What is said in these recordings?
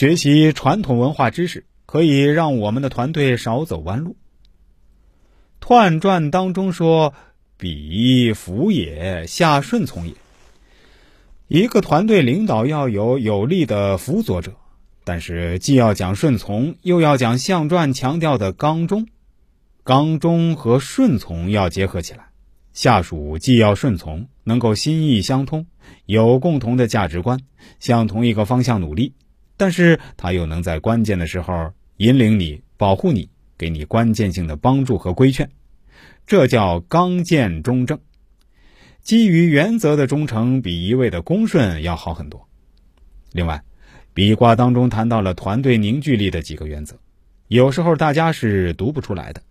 学习传统文化知识，可以让我们的团队少走弯路。《彖传》当中说：“彼辅也，下顺从也。”一个团队领导要有有力的辅佐者，但是既要讲顺从，又要讲《象传》强调的刚中。刚中和顺从要结合起来，下属既要顺从，能够心意相通，有共同的价值观，向同一个方向努力，但是他又能在关键的时候引领你、保护你，给你关键性的帮助和规劝，这叫刚健中正。基于原则的忠诚，比一味的恭顺要好很多。另外，比卦当中谈到了团队凝聚力的几个原则，有时候大家是读不出来的。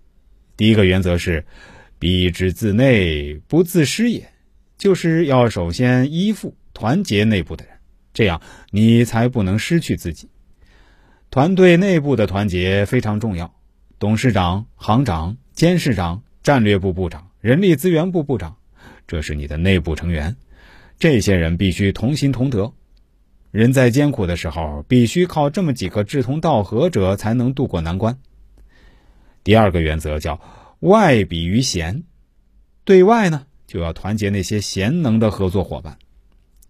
第一个原则是“必之自内，不自失也”，就是要首先依附、团结内部的人，这样你才不能失去自己。团队内部的团结非常重要，董事长、行长、监事长、战略部部长、人力资源部部长。这是你的内部成员，这些人必须同心同德。人在艰苦的时候，必须靠这么几个志同道合者才能渡过难关。第二个原则叫外比于贤，对外呢就要团结那些贤能的合作伙伴。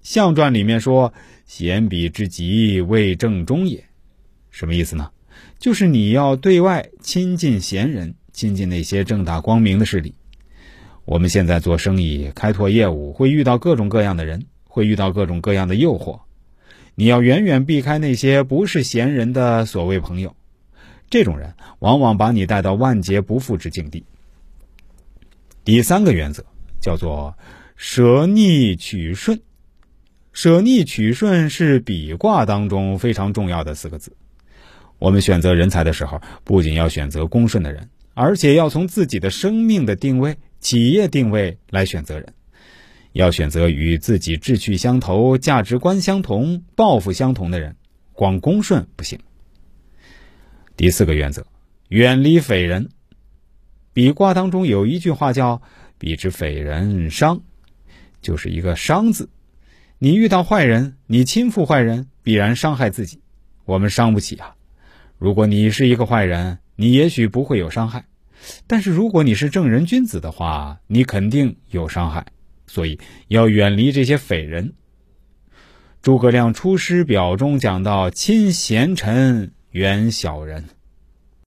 象传里面说：“贤比之极，为正中也。”什么意思呢？就是你要对外亲近贤人，亲近那些正大光明的势力。我们现在做生意、开拓业务，会遇到各种各样的人，会遇到各种各样的诱惑。你要远远避开那些不是贤人的所谓朋友，这种人往往把你带到万劫不复之境地。第三个原则叫做舍逆取顺，舍逆取顺是比卦当中非常重要的四个字。我们选择人才的时候，不仅要选择恭顺的人，而且要从自己的生命的定位。企业定位来选择人，要选择与自己志趣相投、价值观相同、抱负相同的人，光恭顺不行。第四个原则，远离匪人。比卦当中有一句话叫“比之匪人伤”，就是一个“伤”字。你遇到坏人，你亲附坏人，必然伤害自己。我们伤不起啊。如果你是一个坏人，你也许不会有伤害。但是如果你是正人君子的话，你肯定有伤害，所以要远离这些匪人。诸葛亮《出师表》中讲到：“亲贤臣，远小人。”